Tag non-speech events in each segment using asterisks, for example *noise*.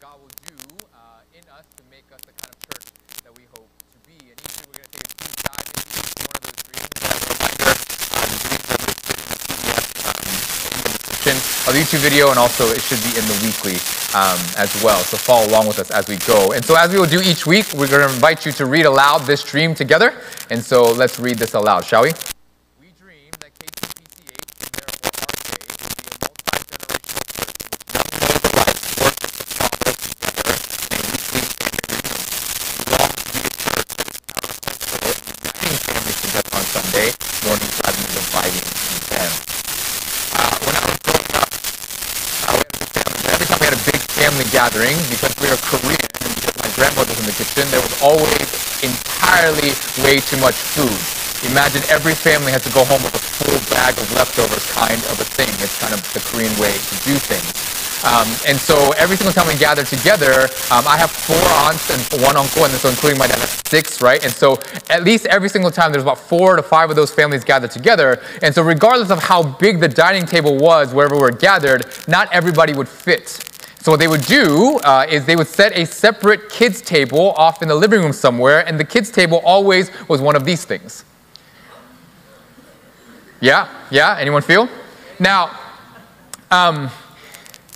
God will do uh, in us to make us the kind of church that we hope to be. And each week we're going to take a deep dive into one of those dreams. Of the YouTube video, and also it should be in the weekly um, as well. So follow along with us as we go. And so as we will do each week, we're going to invite you to read aloud this dream together. And so let's read this aloud, shall? We dream that KTPCH, and therefore RK, will be a multi-generational church in which young men alike work with the Father together in a weekly and long to be a church that is countercultural and uniting families together on Sunday mornings rather than dividing them. Uh, when I was growing up, uh, we had a big family. And every time we had a big family gathering, because we were Korean and because my grandmother was in the kitchen, there was always entirely way too much food. Imagine every family had to go home with a full bag of leftovers kind of a thing. It's kind of the Korean way to do things. Um, and so every single time we gather together, um, I have four aunts and one uncle, and so including my dad, that's six, right? And so at least every single time, there's about four to five of those families gathered together. And so regardless of how big the dining table was, wherever we're gathered, not everybody would fit. So what they would do uh, is they would set a separate kids table off in the living room somewhere, and the kids table always was one of these things. Yeah, yeah. Anyone feel? Now, um,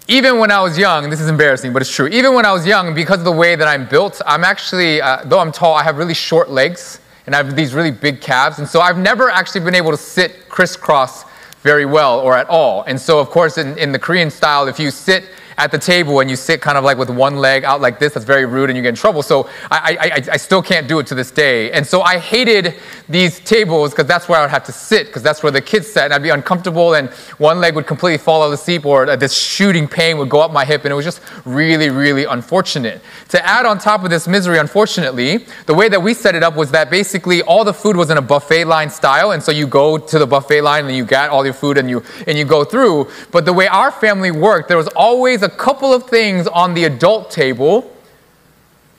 even when I was young, this is embarrassing, but it's true. Even when I was young, because of the way that I'm built, I'm actually, uh, though I'm tall, I have really short legs and I have these really big calves. And so I've never actually been able to sit crisscross very well or at all. And so, of course, in, in the Korean style, if you sit at the table and you sit kind of like with one leg out like this, that's very rude and you get in trouble. So I, I, I still can't do it to this day. And so I hated these tables because that's where I would have to sit because that's where the kids sat and I'd be uncomfortable and one leg would completely fall out of the seat or uh, this shooting pain would go up my hip and it was just really, really unfortunate. To add on top of this misery, unfortunately, the way that we set it up was that basically all the food was in a buffet line style and so you go to the buffet line and you get all your food and you, and you go through. But the way our family worked, there was always a couple of things on the adult table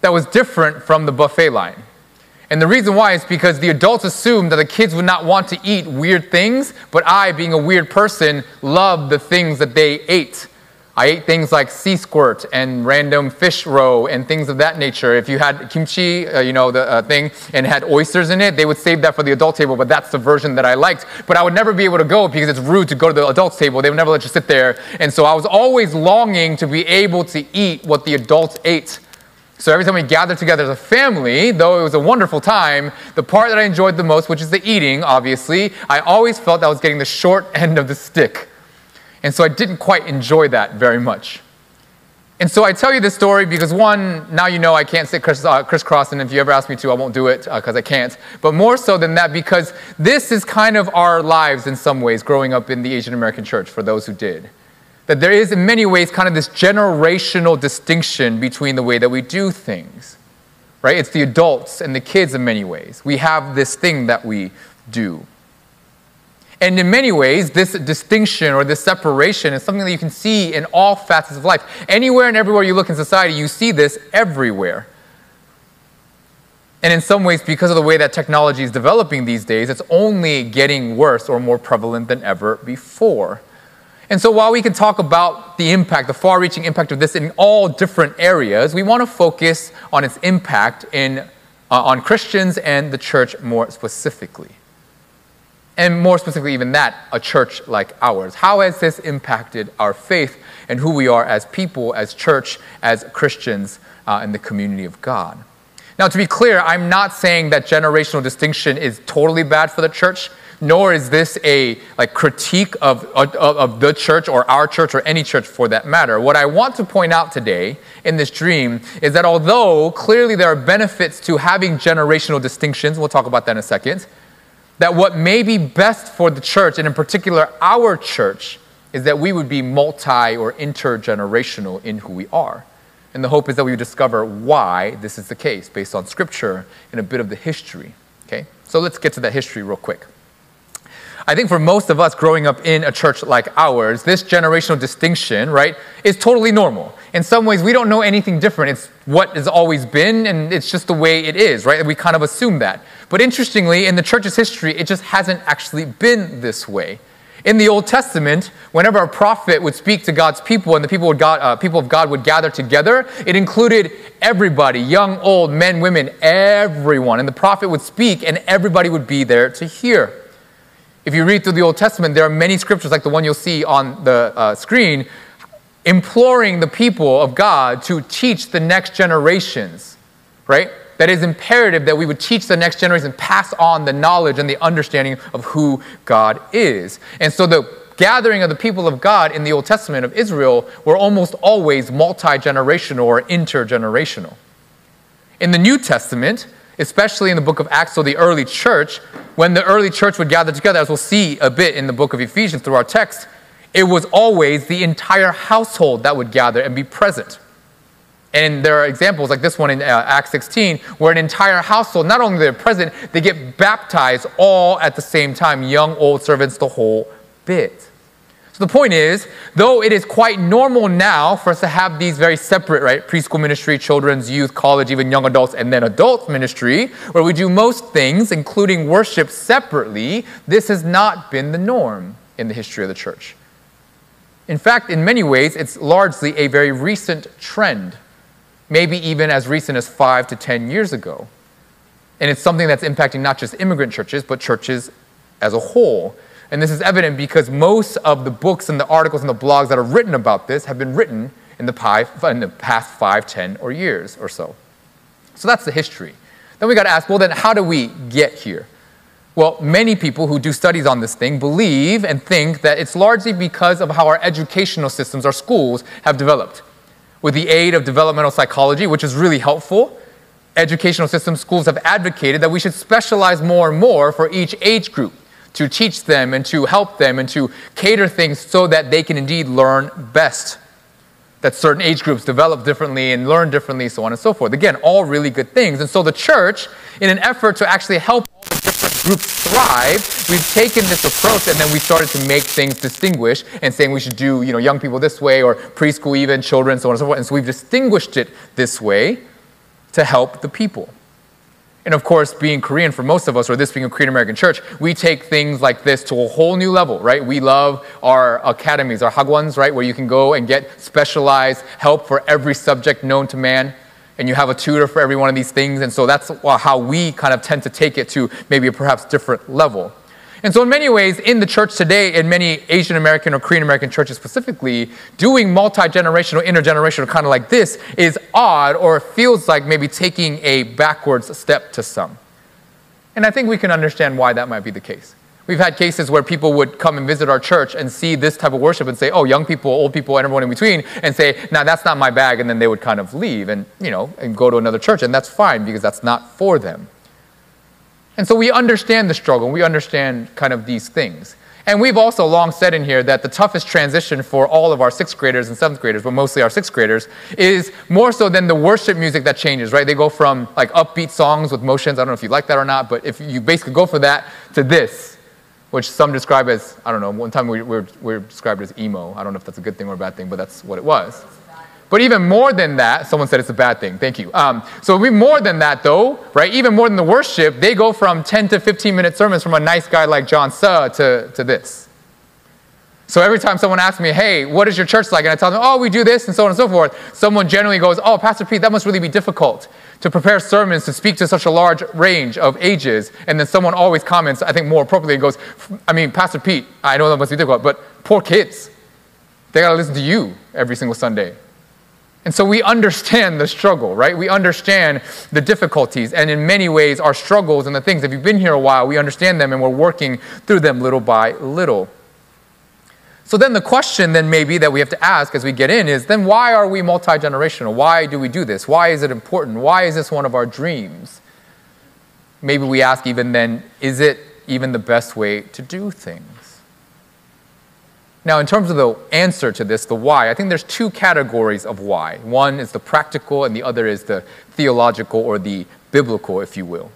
that was different from the buffet line. And the reason why is because the adults assumed that the kids would not want to eat weird things, but I, being a weird person, loved the things that they ate. I ate things like sea squirt and random fish roe and things of that nature. If you had kimchi, uh, you know, the uh, thing, and had oysters in it, they would save that for the adult table, but that's the version that I liked. But I would never be able to go because it's rude to go to the adult table. They would never let you sit there. And so I was always longing to be able to eat what the adults ate. So every time we gathered together as a family, though it was a wonderful time, the part that I enjoyed the most, which is the eating, obviously, I always felt I was getting the short end of the stick. And so I didn't quite enjoy that very much. And so I tell you this story because one, now you know I can't sit criss, uh, crisscross, and if you ever ask me to, I won't do it because uh, I can't. But more so than that, because this is kind of our lives in some ways growing up in the Asian American church for those who did. That there is, in many ways, kind of this generational distinction between the way that we do things. Right? It's the adults and the kids in many ways. We have this thing that we do. And in many ways, this distinction or this separation is something that you can see in all facets of life. Anywhere and everywhere you look in society, you see this everywhere. And in some ways, because of the way that technology is developing these days, it's only getting worse or more prevalent than ever before. And so, while we can talk about the impact, the far reaching impact of this in all different areas, we want to focus on its impact in, uh, on Christians and the church more specifically. And more specifically, even that, a church like ours. How has this impacted our faith and who we are as people, as church, as Christians uh, in the community of God? Now, to be clear, I'm not saying that generational distinction is totally bad for the church, nor is this a like critique of, of, of the church or our church or any church for that matter. What I want to point out today in this dream is that although clearly there are benefits to having generational distinctions, we'll talk about that in a second that what may be best for the church, and in particular our church, is that we would be multi or intergenerational in who we are. And the hope is that we discover why this is the case based on scripture and a bit of the history. Okay? So let's get to that history real quick. I think for most of us growing up in a church like ours, this generational distinction, right, is totally normal. In some ways, we don't know anything different. It's what has always been, and it's just the way it is, right? We kind of assume that. But interestingly, in the church's history, it just hasn't actually been this way. In the Old Testament, whenever a prophet would speak to God's people and the people, God, uh, people of God would gather together, it included everybody young, old, men, women, everyone. And the prophet would speak, and everybody would be there to hear. If you read through the Old Testament, there are many scriptures, like the one you'll see on the uh, screen, imploring the people of God to teach the next generations, right? That is imperative that we would teach the next generation, pass on the knowledge and the understanding of who God is. And so the gathering of the people of God in the Old Testament of Israel were almost always multi generational or intergenerational. In the New Testament, especially in the book of Acts, so the early church, when the early church would gather together, as we'll see a bit in the book of Ephesians through our text, it was always the entire household that would gather and be present. And there are examples like this one in uh, Acts 16, where an entire household, not only they're present, they get baptized all at the same time, young, old servants, the whole bit. So the point is, though it is quite normal now for us to have these very separate, right, preschool ministry, children's, youth, college, even young adults, and then adult ministry, where we do most things, including worship, separately, this has not been the norm in the history of the church. In fact, in many ways, it's largely a very recent trend, maybe even as recent as five to 10 years ago. And it's something that's impacting not just immigrant churches, but churches as a whole. And this is evident because most of the books and the articles and the blogs that are written about this have been written in the, past five, ten, or years or so. So that's the history. Then we got to ask, well, then how do we get here? Well, many people who do studies on this thing believe and think that it's largely because of how our educational systems, our schools, have developed. With the aid of developmental psychology, which is really helpful, educational systems, schools have advocated that we should specialize more and more for each age group to teach them and to help them and to cater things so that they can indeed learn best. That certain age groups develop differently and learn differently, so on and so forth. Again, all really good things. And so the church, in an effort to actually help all the different groups thrive, we've taken this approach and then we started to make things distinguish and saying we should do, you know, young people this way or preschool even, children, so on and so forth. And so we've distinguished it this way to help the people. And of course, being Korean for most of us, or this being a Korean American church, we take things like this to a whole new level, right? We love our academies, our hagwons, right? Where you can go and get specialized help for every subject known to man. And you have a tutor for every one of these things. And so that's how we kind of tend to take it to maybe a perhaps different level. And so, in many ways, in the church today, in many Asian American or Korean American churches specifically, doing multi generational, intergenerational kind of like this is odd or feels like maybe taking a backwards step to some. And I think we can understand why that might be the case. We've had cases where people would come and visit our church and see this type of worship and say, oh, young people, old people, and everyone in between, and say, now that's not my bag, and then they would kind of leave and, you know, and go to another church, and that's fine because that's not for them. And so we understand the struggle, we understand kind of these things. And we've also long said in here that the toughest transition for all of our sixth graders and seventh graders, but mostly our sixth graders, is more so than the worship music that changes, right? They go from like upbeat songs with motions. I don't know if you like that or not, but if you basically go for that to this, which some describe as, I don't know, one time we were, we were described as emo. I don't know if that's a good thing or a bad thing, but that's what it was. But even more than that, someone said it's a bad thing. Thank you. Um, so we more than that, though, right? Even more than the worship, they go from 10 to 15 minute sermons from a nice guy like John Suh to, to this. So every time someone asks me, hey, what is your church like? And I tell them, oh, we do this and so on and so forth. Someone generally goes, oh, Pastor Pete, that must really be difficult to prepare sermons to speak to such a large range of ages. And then someone always comments, I think more appropriately, goes, I mean, Pastor Pete, I know that must be difficult, but poor kids. They got to listen to you every single Sunday. And so we understand the struggle, right? We understand the difficulties. And in many ways, our struggles and the things, if you've been here a while, we understand them and we're working through them little by little. So then the question then maybe that we have to ask as we get in is then why are we multi-generational? Why do we do this? Why is it important? Why is this one of our dreams? Maybe we ask even then, is it even the best way to do things? Now, in terms of the answer to this, the why, I think there's two categories of why. One is the practical, and the other is the theological or the biblical, if you will.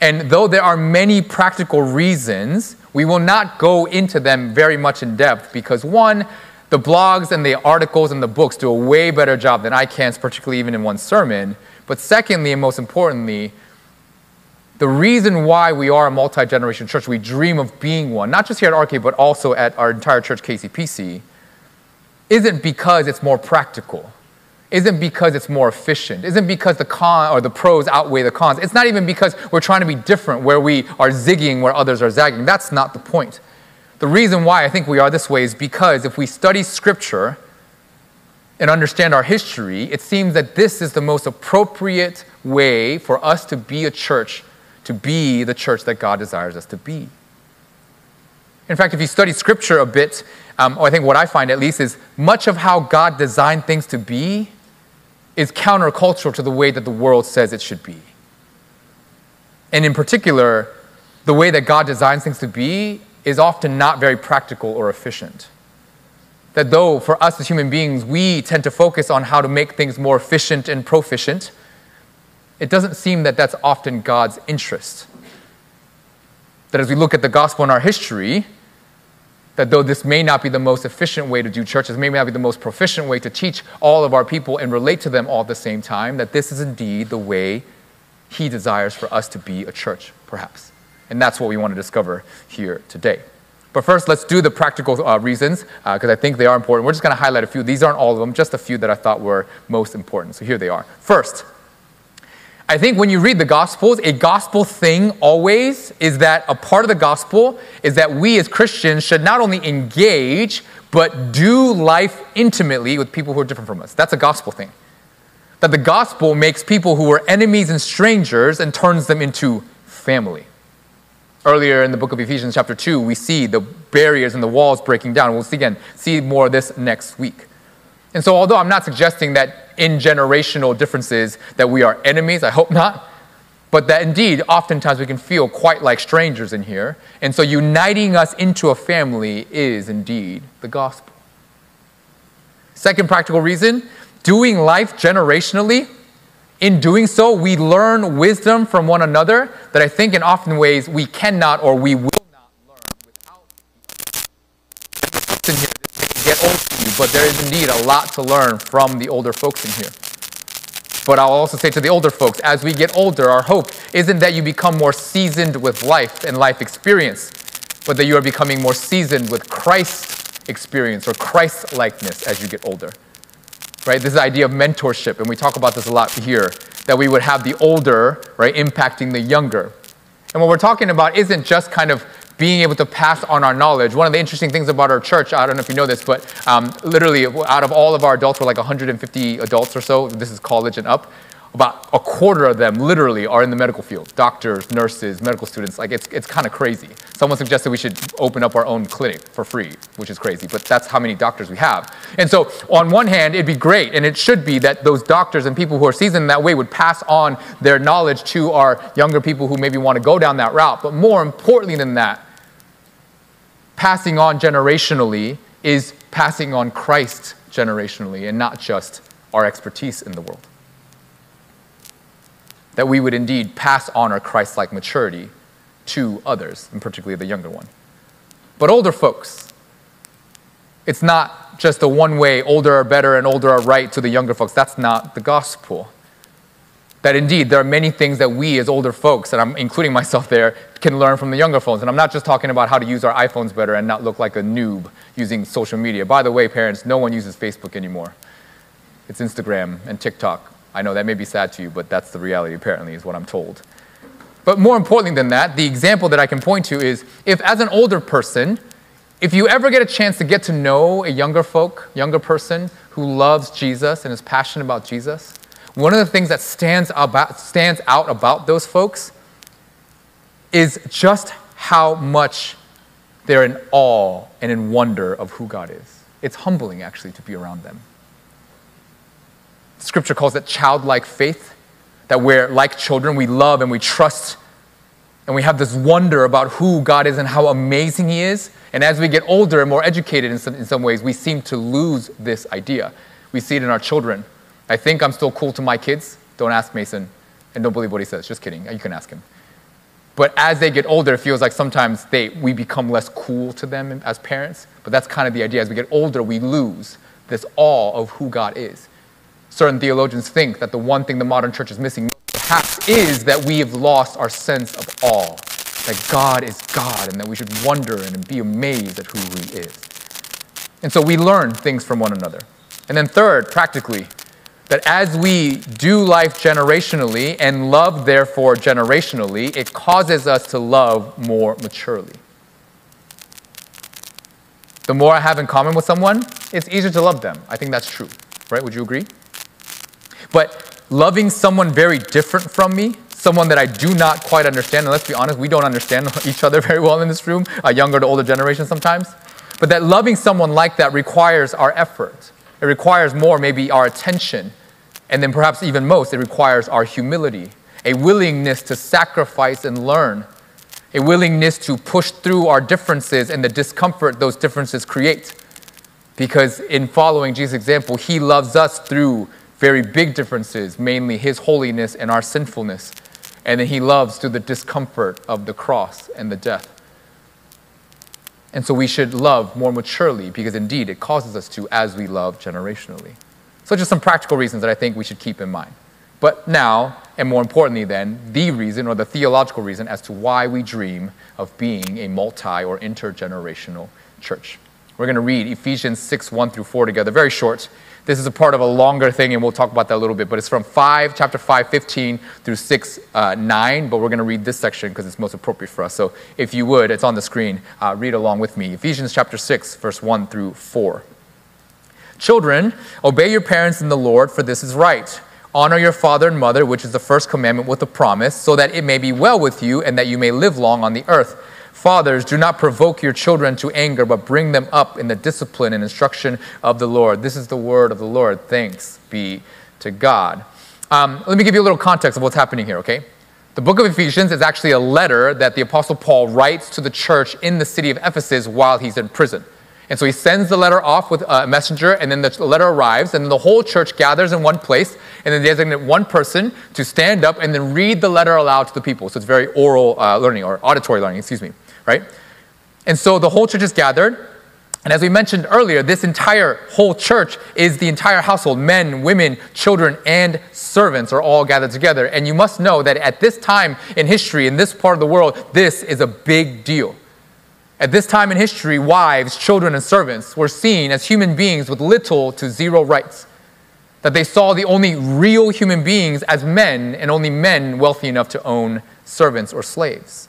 And though there are many practical reasons, we will not go into them very much in depth because, one, the blogs and the articles and the books do a way better job than I can, particularly even in one sermon. But secondly, and most importantly, the reason why we are a multi generation church, we dream of being one, not just here at Arcade, but also at our entire church, KCPC, isn't because it's more practical, isn't because it's more efficient, isn't because the con or the pros outweigh the cons. It's not even because we're trying to be different, where we are zigging where others are zagging. That's not the point. The reason why I think we are this way is because if we study Scripture and understand our history, it seems that this is the most appropriate way for us to be a church, to be the church that God desires us to be. In fact, if you study Scripture a bit, um, or I think what I find at least is much of how God designed things to be is countercultural to the way that the world says it should be. And in particular, the way that God designs things to be is often not very practical or efficient. That though for us as human beings, we tend to focus on how to make things more efficient and proficient, it doesn't seem that that's often God's interest. That as we look at the gospel in our history, that though this may not be the most efficient way to do church, this may not be the most proficient way to teach all of our people and relate to them all at the same time, that this is indeed the way He desires for us to be a church, perhaps. And that's what we want to discover here today. But first, let's do the practical uh, reasons, because uh, I think they are important. We're just going to highlight a few. These aren't all of them, just a few that I thought were most important. So here they are. First, I think when you read the Gospels, a gospel thing always is that a part of the gospel is that we as Christians should not only engage, but do life intimately with people who are different from us. That's a gospel thing. That the gospel makes people who were enemies and strangers and turns them into family. Earlier in the book of Ephesians, chapter 2, we see the barriers and the walls breaking down. We'll see again, see more of this next week. And so, although I'm not suggesting that in generational differences that we are enemies, I hope not, but that indeed, oftentimes we can feel quite like strangers in here. And so, uniting us into a family is indeed the gospel. Second practical reason doing life generationally. In doing so, we learn wisdom from one another that I think in often ways we cannot or we will not learn without in here get old to you, but there is indeed a lot to learn from the older folks in here. But I'll also say to the older folks, as we get older, our hope isn't that you become more seasoned with life and life experience, but that you are becoming more seasoned with Christ experience or Christ likeness as you get older. Right? This idea of mentorship, and we talk about this a lot here, that we would have the older, right, impacting the younger. And what we're talking about isn't just kind of being able to pass on our knowledge. One of the interesting things about our church, I don't know if you know this, but um, literally out of all of our adults, we're like 150 adults or so, this is college and up, about a quarter of them literally are in the medical field doctors, nurses, medical students. Like, it's, it's kind of crazy. Someone suggested we should open up our own clinic for free, which is crazy, but that's how many doctors we have. And so, on one hand, it'd be great, and it should be that those doctors and people who are seasoned that way would pass on their knowledge to our younger people who maybe want to go down that route. But more importantly than that, passing on generationally is passing on Christ generationally and not just our expertise in the world that we would indeed pass on our Christ like maturity to others, and particularly the younger one. But older folks, it's not just a one way, older are better and older are right to the younger folks. That's not the gospel. That indeed, there are many things that we as older folks, and I'm including myself there, can learn from the younger phones. And I'm not just talking about how to use our iPhones better and not look like a noob using social media. By the way, parents, no one uses Facebook anymore. It's Instagram and TikTok. I know that may be sad to you, but that's the reality, apparently, is what I'm told. But more importantly than that, the example that I can point to is if, as an older person, if you ever get a chance to get to know a younger folk, younger person who loves Jesus and is passionate about Jesus, one of the things that stands, about, stands out about those folks is just how much they're in awe and in wonder of who God is. It's humbling, actually, to be around them. Scripture calls it childlike faith, that we're like children, we love and we trust, and we have this wonder about who God is and how amazing He is. And as we get older and more educated in some, in some ways, we seem to lose this idea. We see it in our children. I think I'm still cool to my kids. Don't ask Mason, and don't believe what he says. Just kidding. You can ask him. But as they get older, it feels like sometimes they, we become less cool to them as parents. But that's kind of the idea. As we get older, we lose this awe of who God is certain theologians think that the one thing the modern church is missing perhaps is that we have lost our sense of awe, that God is God, and that we should wonder and be amazed at who He is. And so we learn things from one another. And then, third, practically, that as we do life generationally and love, therefore, generationally, it causes us to love more maturely. The more I have in common with someone, it's easier to love them. I think that's true, right? Would you agree? But loving someone very different from me, someone that I do not quite understand, and let's be honest, we don't understand *laughs* each other very well in this room, a younger to older generation sometimes. But that loving someone like that requires our effort. It requires more, maybe our attention. And then perhaps even most, it requires our humility, a willingness to sacrifice and learn, a willingness to push through our differences and the discomfort those differences create. Because in following Jesus' example, he loves us through very big differences, mainly his holiness and our sinfulness. And then he loves through the discomfort of the cross and the death. And so we should love more maturely because indeed it causes us to as we love generationally. So, just some practical reasons that I think we should keep in mind. But now, and more importantly, then, the reason or the theological reason as to why we dream of being a multi or intergenerational church. We're going to read Ephesians 6 1 through 4 together, very short. This is a part of a longer thing, and we'll talk about that a little bit. But it's from 5, chapter 5, 15 through 6, uh, 9. But we're going to read this section because it's most appropriate for us. So if you would, it's on the screen. Uh, read along with me. Ephesians chapter 6, verse 1 through 4. Children, obey your parents in the Lord, for this is right. Honor your father and mother, which is the first commandment with a promise, so that it may be well with you and that you may live long on the earth. Fathers, do not provoke your children to anger, but bring them up in the discipline and instruction of the Lord. This is the word of the Lord. Thanks be to God. Um, let me give you a little context of what's happening here, okay? The book of Ephesians is actually a letter that the Apostle Paul writes to the church in the city of Ephesus while he's in prison. And so he sends the letter off with a messenger, and then the letter arrives, and the whole church gathers in one place, and then designate one person to stand up and then read the letter aloud to the people. So it's very oral uh, learning, or auditory learning, excuse me right? And so the whole church is gathered. And as we mentioned earlier, this entire whole church is the entire household men, women, children, and servants are all gathered together. And you must know that at this time in history, in this part of the world, this is a big deal. At this time in history, wives, children, and servants were seen as human beings with little to zero rights. That they saw the only real human beings as men, and only men wealthy enough to own servants or slaves.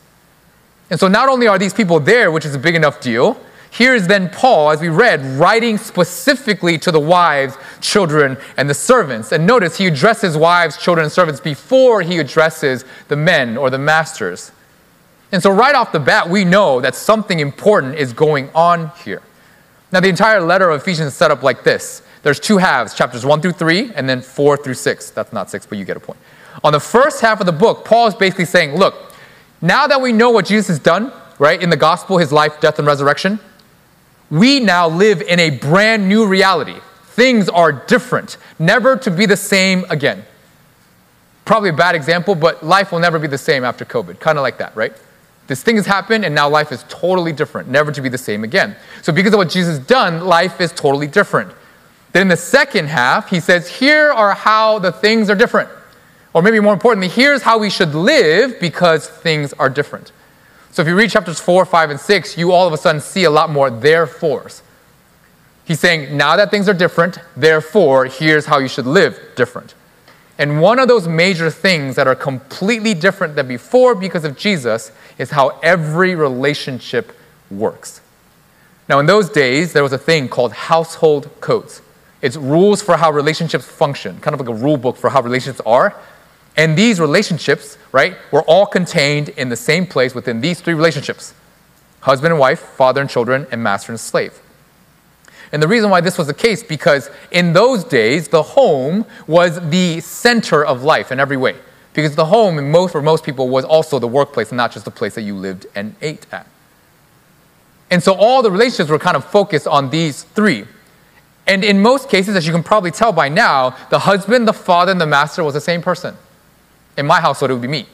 And so not only are these people there, which is a big enough deal, here is then Paul, as we read, writing specifically to the wives, children, and the servants. And notice he addresses wives, children, and servants before he addresses the men or the masters. And so, right off the bat, we know that something important is going on here. Now, the entire letter of Ephesians is set up like this there's two halves, chapters 1 through 3, and then 4 through 6. That's not 6, but you get a point. On the first half of the book, Paul is basically saying, look, now that we know what Jesus has done, right, in the gospel, his life, death, and resurrection, we now live in a brand new reality. Things are different, never to be the same again. Probably a bad example, but life will never be the same after COVID. Kind of like that, right? This thing has happened, and now life is totally different, never to be the same again. So, because of what Jesus has done, life is totally different. Then in the second half, he says, Here are how the things are different. Or maybe more importantly, here's how we should live because things are different. So if you read chapters 4, 5, and 6, you all of a sudden see a lot more therefores. He's saying, now that things are different, therefore, here's how you should live different. And one of those major things that are completely different than before because of Jesus is how every relationship works. Now, in those days, there was a thing called household codes. It's rules for how relationships function, kind of like a rule book for how relationships are. And these relationships, right, were all contained in the same place within these three relationships husband and wife, father and children, and master and slave. And the reason why this was the case, because in those days, the home was the center of life in every way. Because the home, most, for most people, was also the workplace and not just the place that you lived and ate at. And so all the relationships were kind of focused on these three. And in most cases, as you can probably tell by now, the husband, the father, and the master was the same person. In my household, it would be me.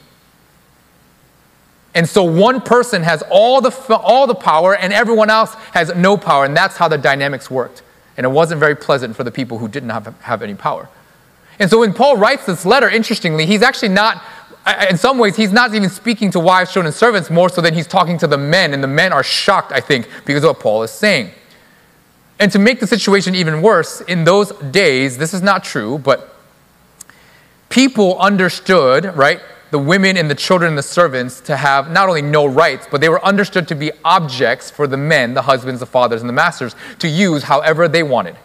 And so one person has all the, all the power and everyone else has no power. And that's how the dynamics worked. And it wasn't very pleasant for the people who didn't have, have any power. And so when Paul writes this letter, interestingly, he's actually not, in some ways, he's not even speaking to wives, children, and servants more so than he's talking to the men. And the men are shocked, I think, because of what Paul is saying. And to make the situation even worse, in those days, this is not true, but people understood, right, the women and the children and the servants to have not only no rights, but they were understood to be objects for the men, the husbands, the fathers, and the masters to use however they wanted.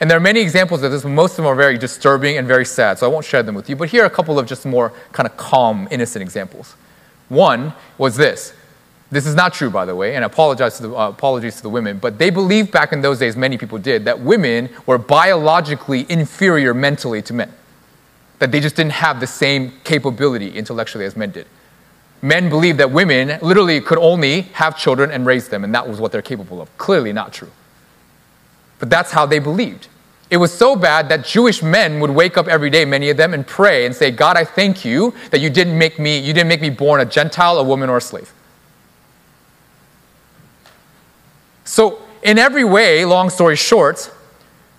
And there are many examples of this, but most of them are very disturbing and very sad, so I won't share them with you. But here are a couple of just more kind of calm, innocent examples. One was this. This is not true, by the way, and I apologize to the, uh, apologies to the women, but they believed back in those days, many people did, that women were biologically inferior mentally to men that they just didn't have the same capability intellectually as men did. Men believed that women literally could only have children and raise them, and that was what they're capable of. Clearly not true. But that's how they believed. It was so bad that Jewish men would wake up every day, many of them, and pray and say, God, I thank you that you didn't make me, you didn't make me born a Gentile, a woman, or a slave. So, in every way, long story short,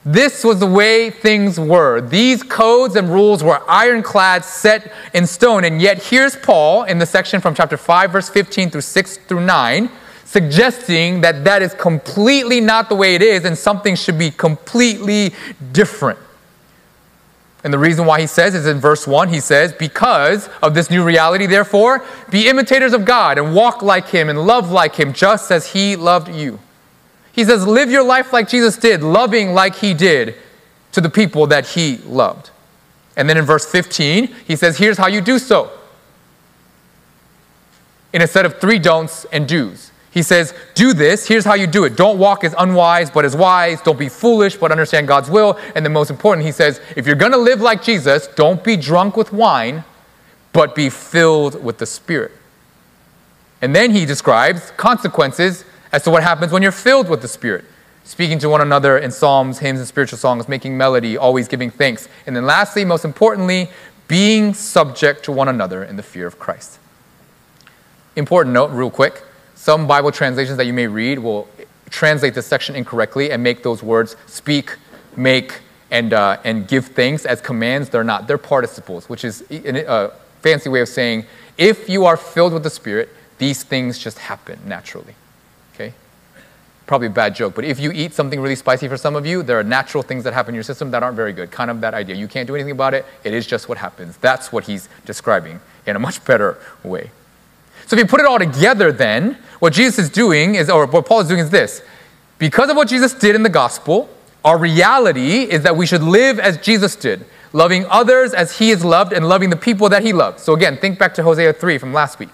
this was the way things were. These codes and rules were ironclad, set in stone. And yet, here's Paul in the section from chapter 5, verse 15 through 6 through 9, suggesting that that is completely not the way it is and something should be completely different. And the reason why he says is in verse 1, he says, Because of this new reality, therefore, be imitators of God and walk like him and love like him, just as he loved you. He says, live your life like Jesus did, loving like he did to the people that he loved. And then in verse 15, he says, here's how you do so. In a set of three don'ts and do's. He says, do this, here's how you do it. Don't walk as unwise, but as wise. Don't be foolish, but understand God's will. And the most important, he says, if you're going to live like Jesus, don't be drunk with wine, but be filled with the Spirit. And then he describes consequences as to what happens when you're filled with the Spirit. Speaking to one another in psalms, hymns, and spiritual songs, making melody, always giving thanks. And then lastly, most importantly, being subject to one another in the fear of Christ. Important note, real quick some Bible translations that you may read will translate this section incorrectly and make those words speak, make, and, uh, and give thanks as commands. They're not, they're participles, which is a fancy way of saying if you are filled with the Spirit, these things just happen naturally probably a bad joke, but if you eat something really spicy for some of you, there are natural things that happen in your system that aren't very good. Kind of that idea. You can't do anything about it. It is just what happens. That's what he's describing in a much better way. So if you put it all together, then, what Jesus is doing is, or what Paul is doing is this. Because of what Jesus did in the gospel, our reality is that we should live as Jesus did, loving others as he is loved and loving the people that he loved. So again, think back to Hosea 3 from last week.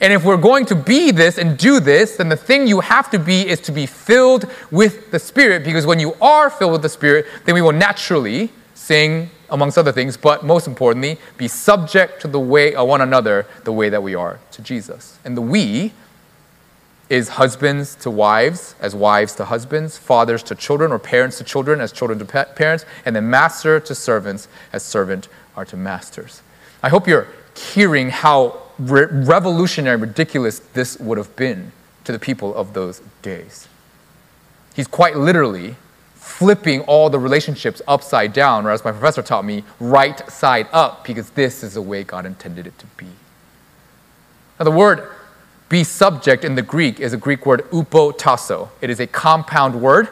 And if we're going to be this and do this, then the thing you have to be is to be filled with the Spirit, because when you are filled with the Spirit, then we will naturally sing, amongst other things, but most importantly, be subject to the way of one another, the way that we are to Jesus. And the we is husbands to wives, as wives to husbands, fathers to children, or parents to children, as children to parents, and then master to servants, as servant are to masters. I hope you're hearing how re- revolutionary, ridiculous this would have been to the people of those days. He's quite literally flipping all the relationships upside down, or as my professor taught me, right side up, because this is the way God intended it to be. Now, the word be subject in the Greek is a Greek word upo tasso. It is a compound word,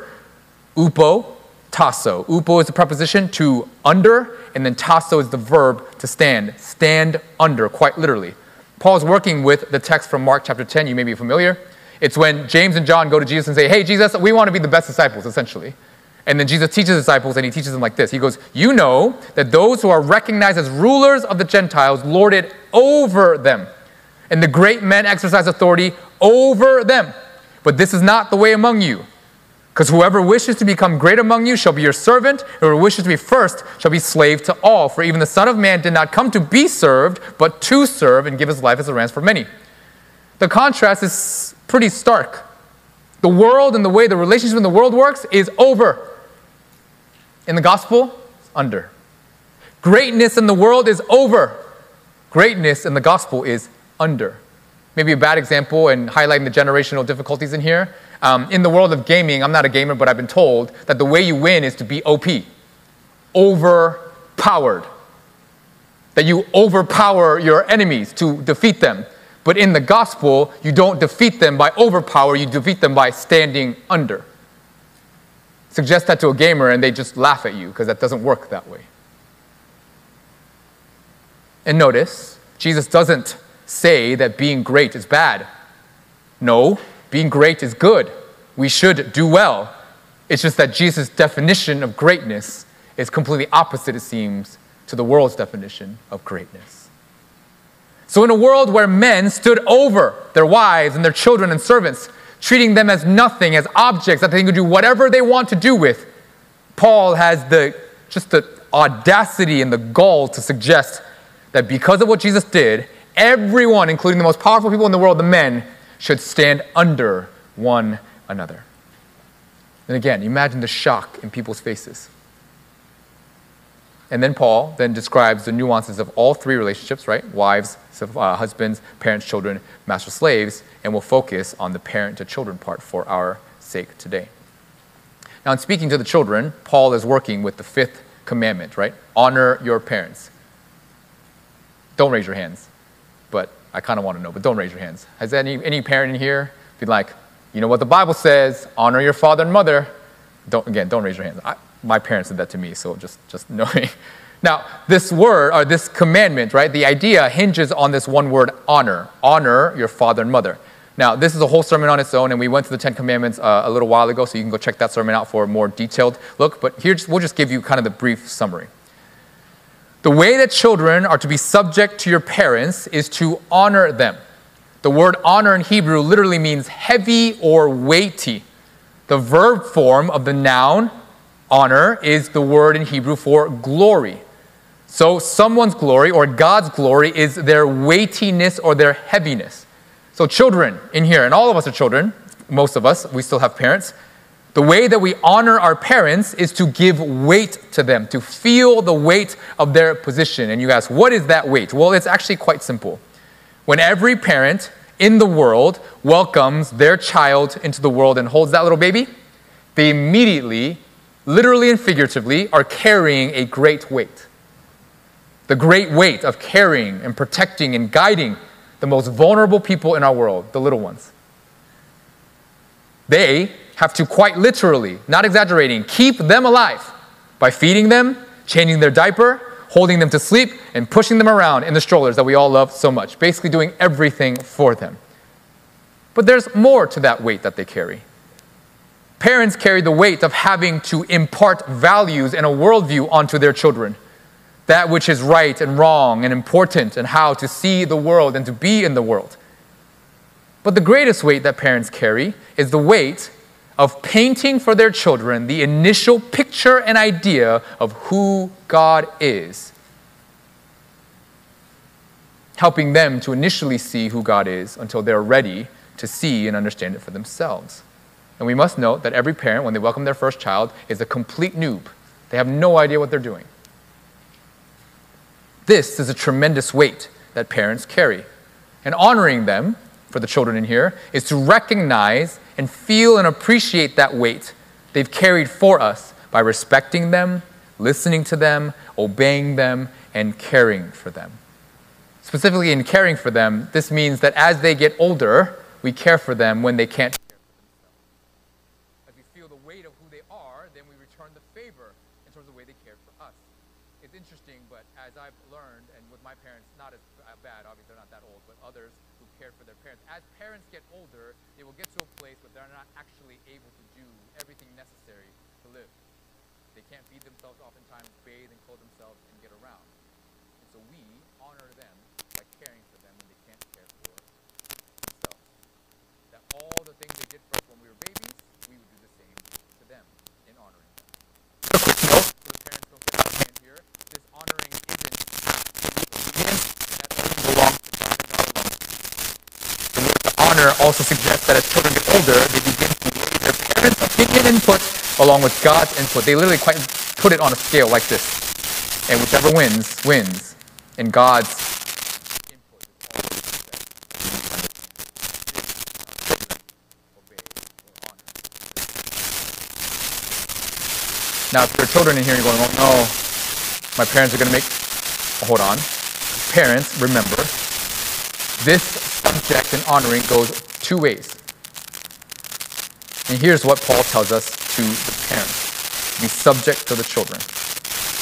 upo tasso. Upo is the preposition to under, and then tasso is the verb to stand. Stand under, quite literally. Paul's working with the text from Mark chapter 10, you may be familiar. It's when James and John go to Jesus and say, Hey, Jesus, we want to be the best disciples, essentially. And then Jesus teaches disciples, and he teaches them like this He goes, You know that those who are recognized as rulers of the Gentiles lord it over them, and the great men exercise authority over them. But this is not the way among you. Because whoever wishes to become great among you shall be your servant, and whoever wishes to be first shall be slave to all. For even the Son of Man did not come to be served, but to serve and give his life as a ransom for many. The contrast is pretty stark. The world and the way the relationship in the world works is over. In the gospel, it's under. Greatness in the world is over. Greatness in the gospel is under. Maybe a bad example and highlighting the generational difficulties in here um, in the world of gaming, I'm not a gamer, but I've been told that the way you win is to be OP, overpowered. that you overpower your enemies to defeat them. But in the gospel, you don't defeat them by overpower, you defeat them by standing under. Suggest that to a gamer and they just laugh at you because that doesn't work that way. And notice, Jesus doesn't say that being great is bad. No, being great is good. We should do well. It's just that Jesus' definition of greatness is completely opposite, it seems, to the world's definition of greatness. So, in a world where men stood over their wives and their children and servants, treating them as nothing, as objects that they can do whatever they want to do with, Paul has the just the audacity and the gall to suggest that because of what Jesus did, everyone, including the most powerful people in the world, the men, should stand under one another. And again, imagine the shock in people's faces. And then Paul then describes the nuances of all three relationships, right? Wives, uh, husbands, parents, children, master slaves, and we'll focus on the parent to children part for our sake today. Now, in speaking to the children, Paul is working with the fifth commandment, right? Honor your parents. Don't raise your hands, I kind of want to know, but don't raise your hands. Has any, any parent in here been like, you know what the Bible says, honor your father and mother? Don't, again, don't raise your hands. I, my parents did that to me, so just, just *laughs* knowing. Now, this word, or this commandment, right, the idea hinges on this one word, honor. Honor your father and mother. Now, this is a whole sermon on its own, and we went through the Ten Commandments uh, a little while ago, so you can go check that sermon out for a more detailed look. But here, we'll just give you kind of the brief summary. The way that children are to be subject to your parents is to honor them. The word honor in Hebrew literally means heavy or weighty. The verb form of the noun honor is the word in Hebrew for glory. So, someone's glory or God's glory is their weightiness or their heaviness. So, children in here, and all of us are children, most of us, we still have parents. The way that we honor our parents is to give weight to them, to feel the weight of their position. And you ask, what is that weight? Well, it's actually quite simple. When every parent in the world welcomes their child into the world and holds that little baby, they immediately, literally and figuratively, are carrying a great weight. The great weight of carrying and protecting and guiding the most vulnerable people in our world, the little ones. They have to quite literally, not exaggerating, keep them alive by feeding them, changing their diaper, holding them to sleep, and pushing them around in the strollers that we all love so much, basically doing everything for them. But there's more to that weight that they carry. Parents carry the weight of having to impart values and a worldview onto their children. That which is right and wrong and important, and how to see the world and to be in the world. But the greatest weight that parents carry is the weight of painting for their children the initial picture and idea of who God is, helping them to initially see who God is until they're ready to see and understand it for themselves. And we must note that every parent, when they welcome their first child, is a complete noob. They have no idea what they're doing. This is a tremendous weight that parents carry. And honoring them for the children in here is to recognize and feel and appreciate that weight they've carried for us by respecting them, listening to them, obeying them, and caring for them. Specifically, in caring for them, this means that as they get older, we care for them when they can't also suggests that as children get older, they begin to weigh their parents' opinion input along with God's input. They literally quite put it on a scale like this. And whichever wins, wins. And God's Now, if there are children in here, you're going, oh no, My parents are going to make, hold on. Parents, remember, this subject and honoring goes two ways. And here's what Paul tells us to the parents be subject to the children.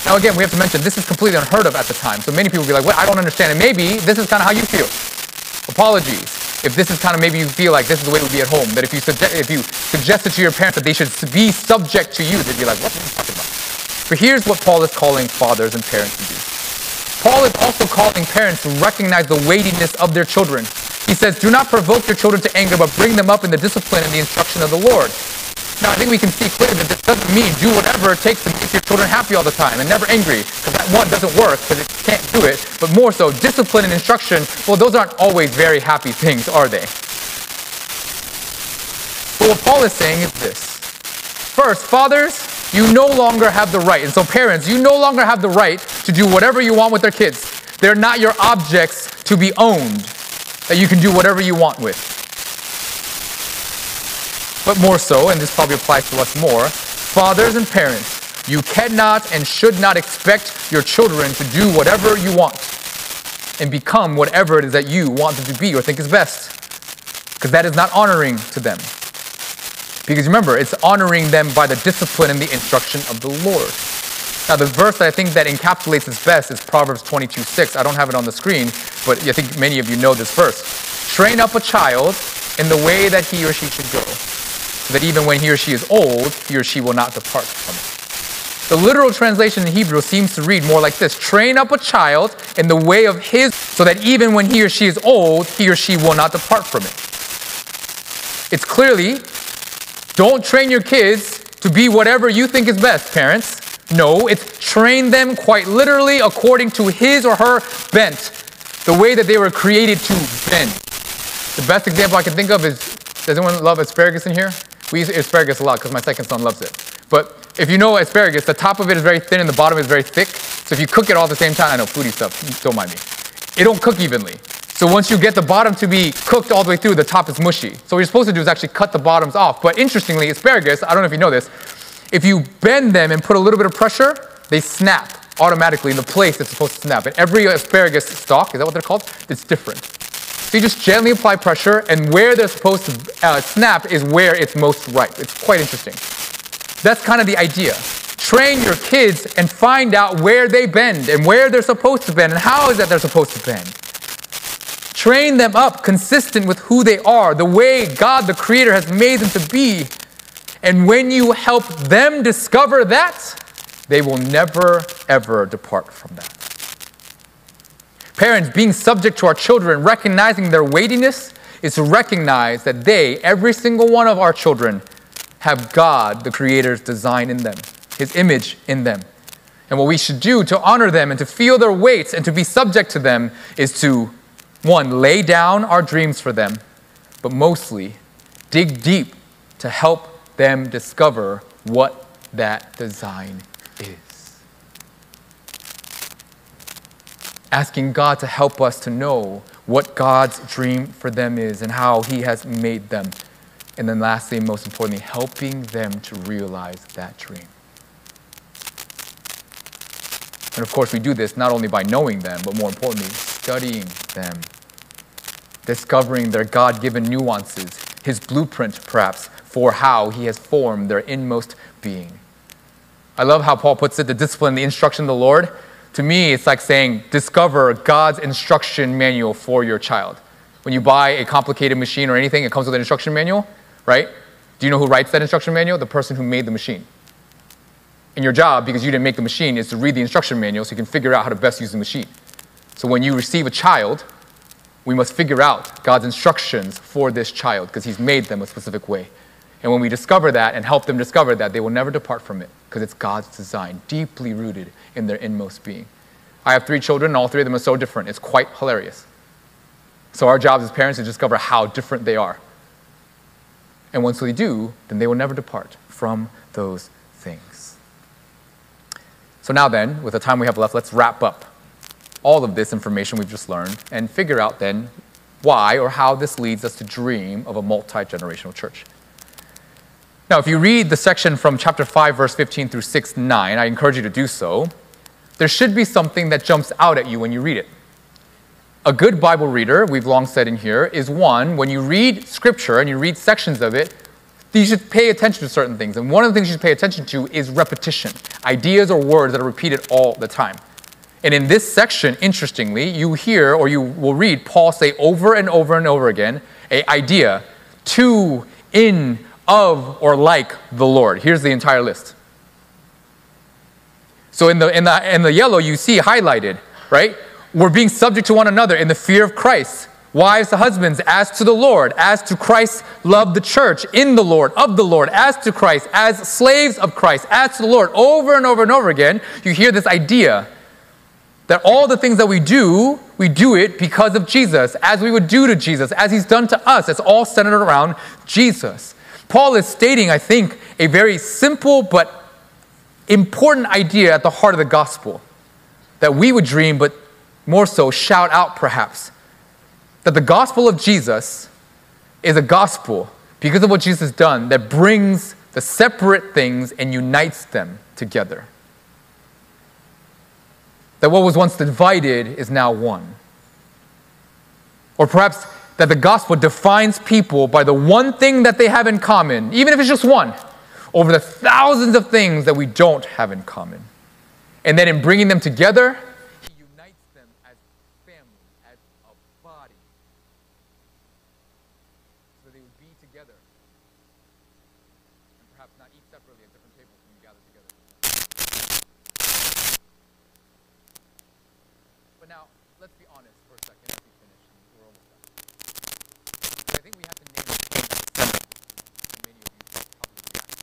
Now, again, we have to mention this is completely unheard of at the time. So many people will be like, well, I don't understand. And maybe this is kind of how you feel. Apologies. If this is kind of maybe you feel like this is the way it would be at home, that if you, suggest, if you suggested to your parents that they should be subject to you, they'd be like, what are you talking about? But here's what Paul is calling fathers and parents to do. Paul is also calling parents to recognize the weightiness of their children. He says, Do not provoke your children to anger, but bring them up in the discipline and the instruction of the Lord. Now, I think we can see clearly that this doesn't mean do whatever it takes to make your children happy all the time and never angry, because that one doesn't work because it can't do it. But more so, discipline and instruction, well, those aren't always very happy things, are they? But what Paul is saying is this. First, fathers, you no longer have the right. And so, parents, you no longer have the right to do whatever you want with their kids. They're not your objects to be owned, that you can do whatever you want with. But more so, and this probably applies to us more, fathers and parents, you cannot and should not expect your children to do whatever you want and become whatever it is that you want them to be or think is best. Because that is not honoring to them. Because remember, it's honoring them by the discipline and the instruction of the Lord. Now, the verse that I think that encapsulates this best is Proverbs 22 6. I don't have it on the screen, but I think many of you know this verse. Train up a child in the way that he or she should go, so that even when he or she is old, he or she will not depart from it. The literal translation in Hebrew seems to read more like this Train up a child in the way of his, so that even when he or she is old, he or she will not depart from it. It's clearly don't train your kids to be whatever you think is best, parents. No, it's train them quite literally according to his or her bent, the way that they were created to bend. The best example I can think of is does anyone love asparagus in here? We use asparagus a lot because my second son loves it. But if you know asparagus, the top of it is very thin and the bottom is very thick. So if you cook it all at the same time, I know foodie stuff, don't mind me. It don't cook evenly. So once you get the bottom to be cooked all the way through, the top is mushy. So what you're supposed to do is actually cut the bottoms off. But interestingly, asparagus, I don't know if you know this, if you bend them and put a little bit of pressure, they snap automatically in the place it's supposed to snap. And every asparagus stalk, is that what they're called? It's different. So you just gently apply pressure, and where they're supposed to uh, snap is where it's most ripe. It's quite interesting. That's kind of the idea. Train your kids and find out where they bend and where they're supposed to bend and how is that they're supposed to bend. Train them up consistent with who they are, the way God the Creator has made them to be. And when you help them discover that, they will never, ever depart from that. Parents, being subject to our children, recognizing their weightiness, is to recognize that they, every single one of our children, have God, the Creator's design in them, His image in them. And what we should do to honor them and to feel their weights and to be subject to them is to one, lay down our dreams for them, but mostly dig deep to help them discover what that design is. Asking God to help us to know what God's dream for them is and how He has made them. And then, lastly, most importantly, helping them to realize that dream. And of course, we do this not only by knowing them, but more importantly, studying them discovering their God given nuances, his blueprint, perhaps, for how he has formed their inmost being. I love how Paul puts it the discipline, the instruction of the Lord. To me, it's like saying, discover God's instruction manual for your child. When you buy a complicated machine or anything, it comes with an instruction manual, right? Do you know who writes that instruction manual? The person who made the machine. And your job, because you didn't make the machine, is to read the instruction manual so you can figure out how to best use the machine. So when you receive a child, we must figure out God's instructions for this child because He's made them a specific way. And when we discover that and help them discover that, they will never depart from it because it's God's design, deeply rooted in their inmost being. I have three children, and all three of them are so different. It's quite hilarious. So, our job as parents is to discover how different they are. And once we do, then they will never depart from those things. So, now then, with the time we have left, let's wrap up all of this information we've just learned and figure out then why or how this leads us to dream of a multi generational church. Now, if you read the section from chapter 5, verse 15 through 6 9, I encourage you to do so. there should be something that jumps out at you when you read it. A good Bible reader, we've long said in here, is one, when you read scripture and you read sections of it, you should pay attention to certain things. And one of the things you should pay attention to is repetition ideas or words that are repeated all the time. And in this section, interestingly, you hear or you will read Paul say over and over and over again a idea to, in, of, or like the Lord. Here's the entire list. So in the, in the, in the yellow, you see highlighted, right? We're being subject to one another in the fear of Christ. Wives to husbands, as to the Lord, as to Christ, love the church, in the Lord, of the Lord, as to Christ, as slaves of Christ, as to the Lord. Over and over and over again, you hear this idea that all the things that we do, we do it because of Jesus, as we would do to Jesus, as he's done to us. It's all centered around Jesus. Paul is stating, I think, a very simple but important idea at the heart of the gospel that we would dream, but more so shout out perhaps. That the gospel of Jesus is a gospel because of what Jesus has done that brings the separate things and unites them together. That what was once divided is now one. Or perhaps that the gospel defines people by the one thing that they have in common, even if it's just one, over the thousands of things that we don't have in common. And then in bringing them together, he unites them as family, as a body, so they would be together. And perhaps not eat separately at different tables when you gather together. But now, let's be honest for a second as we finish. We're almost done. I think we have to name the king at the center. Many of you probably react.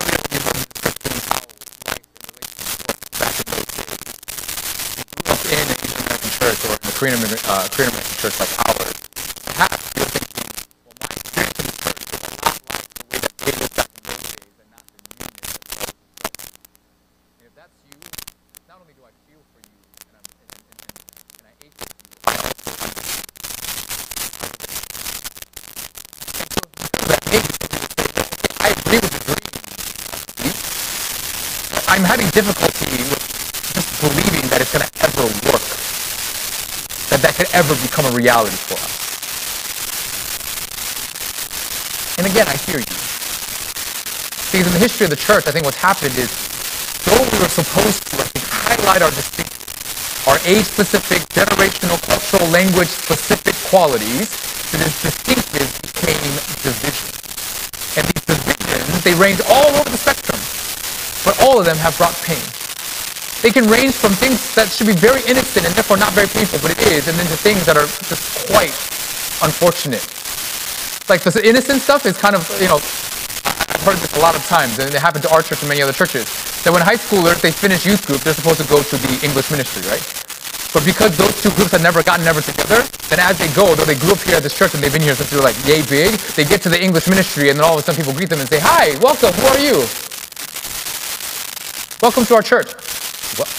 Earlier we learned in Christian how life and relationships back in those days. If you grew up in an Asian American church or in a Korean uh, Korean church like ours, perhaps you're thinking, well, my experience in the church a lot like the way that they back in those days and not the newness is. And if that's you, not only do I feel for you and, I'm, and, and, and, and I ache with you, I also understand. I agree with the dream. I'm having difficulty with just believing that it's going to ever work, that that could ever become a reality for us. And again, I hear you. Because in the history of the church, I think what's happened is, though we were supposed to, I think, highlight our distinct, our age-specific, generational, cultural, language-specific qualities, the distinctive became division. And these divisions, they range all over the spectrum, but all of them have brought pain. They can range from things that should be very innocent and therefore not very painful, but it is, and then to things that are just quite unfortunate. Like the innocent stuff is kind of, you know, I've heard this a lot of times, and it happened to our church and many other churches, that when high schoolers, they finish youth group, they're supposed to go to the English ministry, right? But because those two groups had never gotten ever together, then as they go, though they grew up here at this church and they've been here since they were like yay big, they get to the English ministry and then all of a sudden people greet them and say, Hi, welcome, who are you? Welcome to our church. What?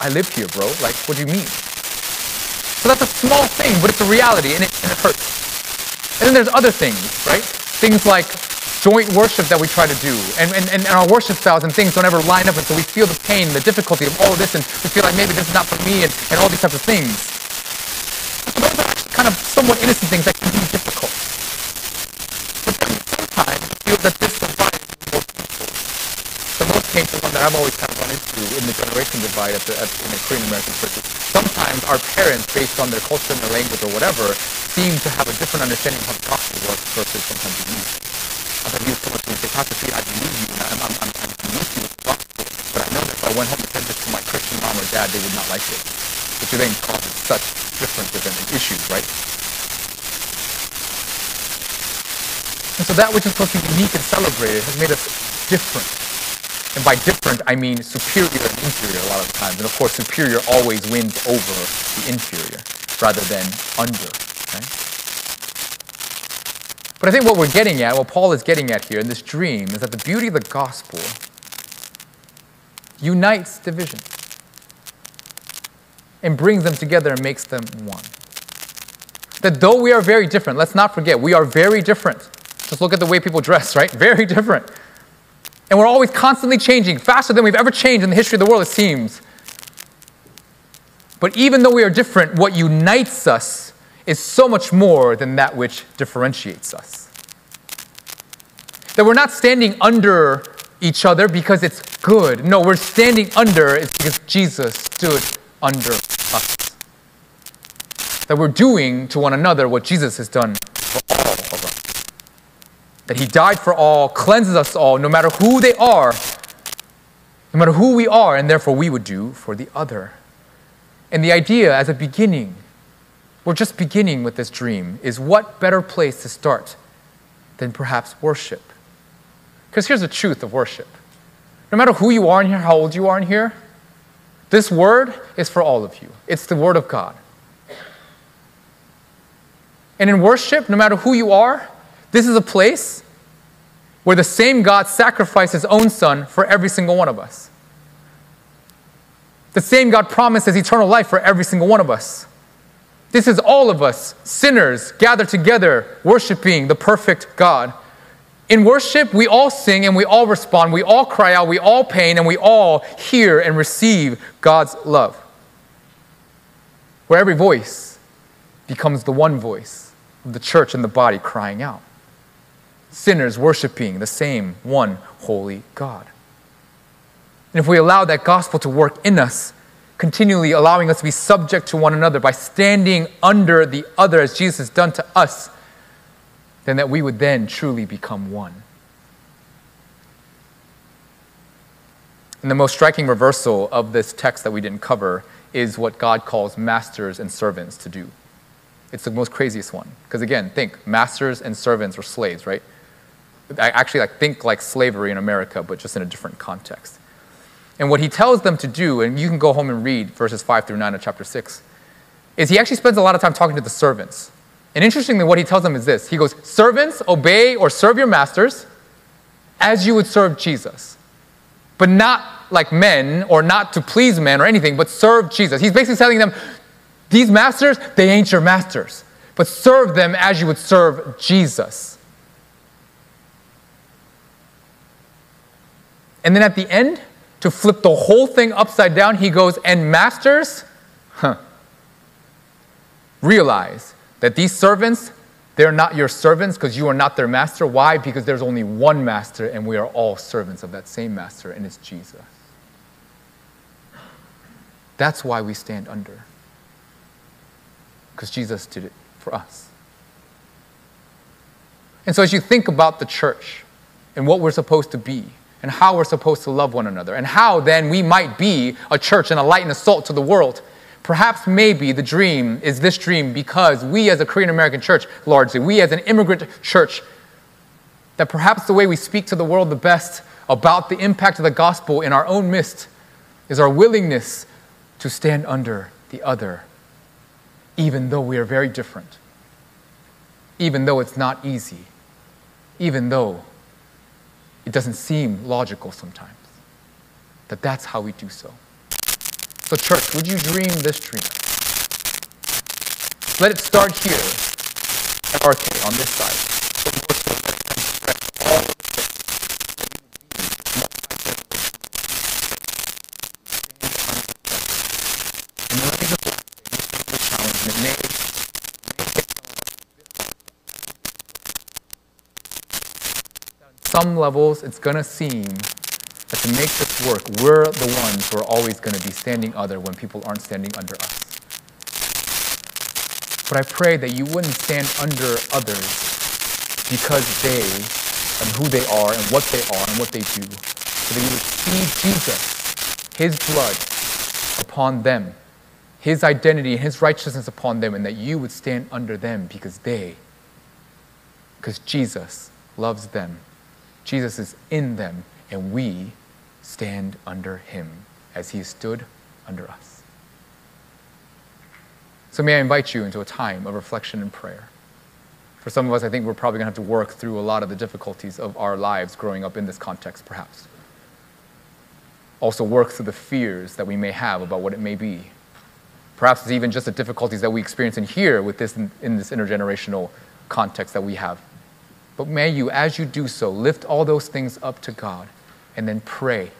I live here, bro. Like, what do you mean? So that's a small thing, but it's a reality and it, and it hurts. And then there's other things, right? Things like joint worship that we try to do, and, and, and our worship styles and things don't ever line up, and so we feel the pain, the difficulty of all of this, and we feel like maybe this is not for me, and, and all these types of things. Those are kind of somewhat innocent things that can be difficult. But then sometimes I feel that this divide is more painful. The most one that I've always kind of run into in the generation divide at the, at, in the Korean American churches. Sometimes our parents, based on their culture and their language or whatever, seem to have a different understanding of how the gospel works versus sometimes the youth. As I use someone to say, Pastor I believe you, and I'm, I'm, I'm, I'm with you with the gospel, but I know that if I went home and said this to my Christian mom or dad, they would not like it. Which then causes such differences and issues, right? And so that which is supposed to be unique and celebrated has made us different. And by different, I mean superior and inferior a lot of times. And of course, superior always wins over the inferior rather than under. But I think what we're getting at, what Paul is getting at here in this dream, is that the beauty of the gospel unites division and brings them together and makes them one. That though we are very different, let's not forget, we are very different. Just look at the way people dress, right? *laughs* Very different. And we're always constantly changing, faster than we've ever changed in the history of the world, it seems. But even though we are different, what unites us is so much more than that which differentiates us. That we're not standing under each other because it's good. No, we're standing under it because Jesus stood under us. That we're doing to one another what Jesus has done for all of us. That He died for all, cleanses us all, no matter who they are, no matter who we are, and therefore we would do for the other. And the idea as a beginning, we're just beginning with this dream, is what better place to start than perhaps worship? Because here's the truth of worship no matter who you are in here, how old you are in here, this word is for all of you. It's the word of God. And in worship, no matter who you are, this is a place where the same God sacrificed his own son for every single one of us. The same God promises eternal life for every single one of us. This is all of us, sinners, gathered together, worshiping the perfect God. In worship, we all sing and we all respond, we all cry out, we all pain, and we all hear and receive God's love. Where every voice becomes the one voice of the church and the body crying out. Sinners worshiping the same one holy God. And if we allow that gospel to work in us, continually allowing us to be subject to one another by standing under the other as Jesus has done to us, then that we would then truly become one. And the most striking reversal of this text that we didn't cover is what God calls masters and servants to do. It's the most craziest one. Because again, think masters and servants or slaves, right? I actually like think like slavery in America, but just in a different context. And what he tells them to do, and you can go home and read verses 5 through 9 of chapter 6, is he actually spends a lot of time talking to the servants. And interestingly, what he tells them is this He goes, Servants, obey or serve your masters as you would serve Jesus. But not like men or not to please men or anything, but serve Jesus. He's basically telling them, These masters, they ain't your masters, but serve them as you would serve Jesus. And then at the end, to flip the whole thing upside down, he goes, And masters, huh, realize that these servants, they're not your servants because you are not their master. Why? Because there's only one master, and we are all servants of that same master, and it's Jesus. That's why we stand under. Because Jesus did it for us. And so, as you think about the church and what we're supposed to be, and how we're supposed to love one another, and how then we might be a church and a light and a salt to the world. Perhaps, maybe the dream is this dream because we, as a Korean American church, largely, we as an immigrant church, that perhaps the way we speak to the world the best about the impact of the gospel in our own midst is our willingness to stand under the other, even though we are very different, even though it's not easy, even though it doesn't seem logical sometimes. That that's how we do so. So, church, would you dream this dream? Let it start here at RK on this side. Some levels, it's going to seem that to make this work, we're the ones who are always going to be standing other when people aren't standing under us. But I pray that you wouldn't stand under others because they and who they are and what they are and what they do. So that you would see Jesus, His blood upon them, His identity and His righteousness upon them, and that you would stand under them because they, because Jesus loves them Jesus is in them, and we stand under him as he stood under us. So, may I invite you into a time of reflection and prayer. For some of us, I think we're probably going to have to work through a lot of the difficulties of our lives growing up in this context, perhaps. Also, work through the fears that we may have about what it may be. Perhaps it's even just the difficulties that we experience in here with this, in this intergenerational context that we have. But may you, as you do so, lift all those things up to God and then pray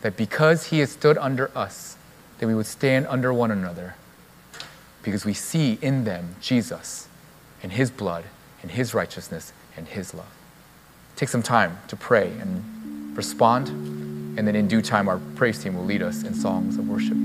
that because he has stood under us, that we would stand under one another because we see in them Jesus and his blood and his righteousness and his love. Take some time to pray and respond, and then in due time, our praise team will lead us in songs of worship.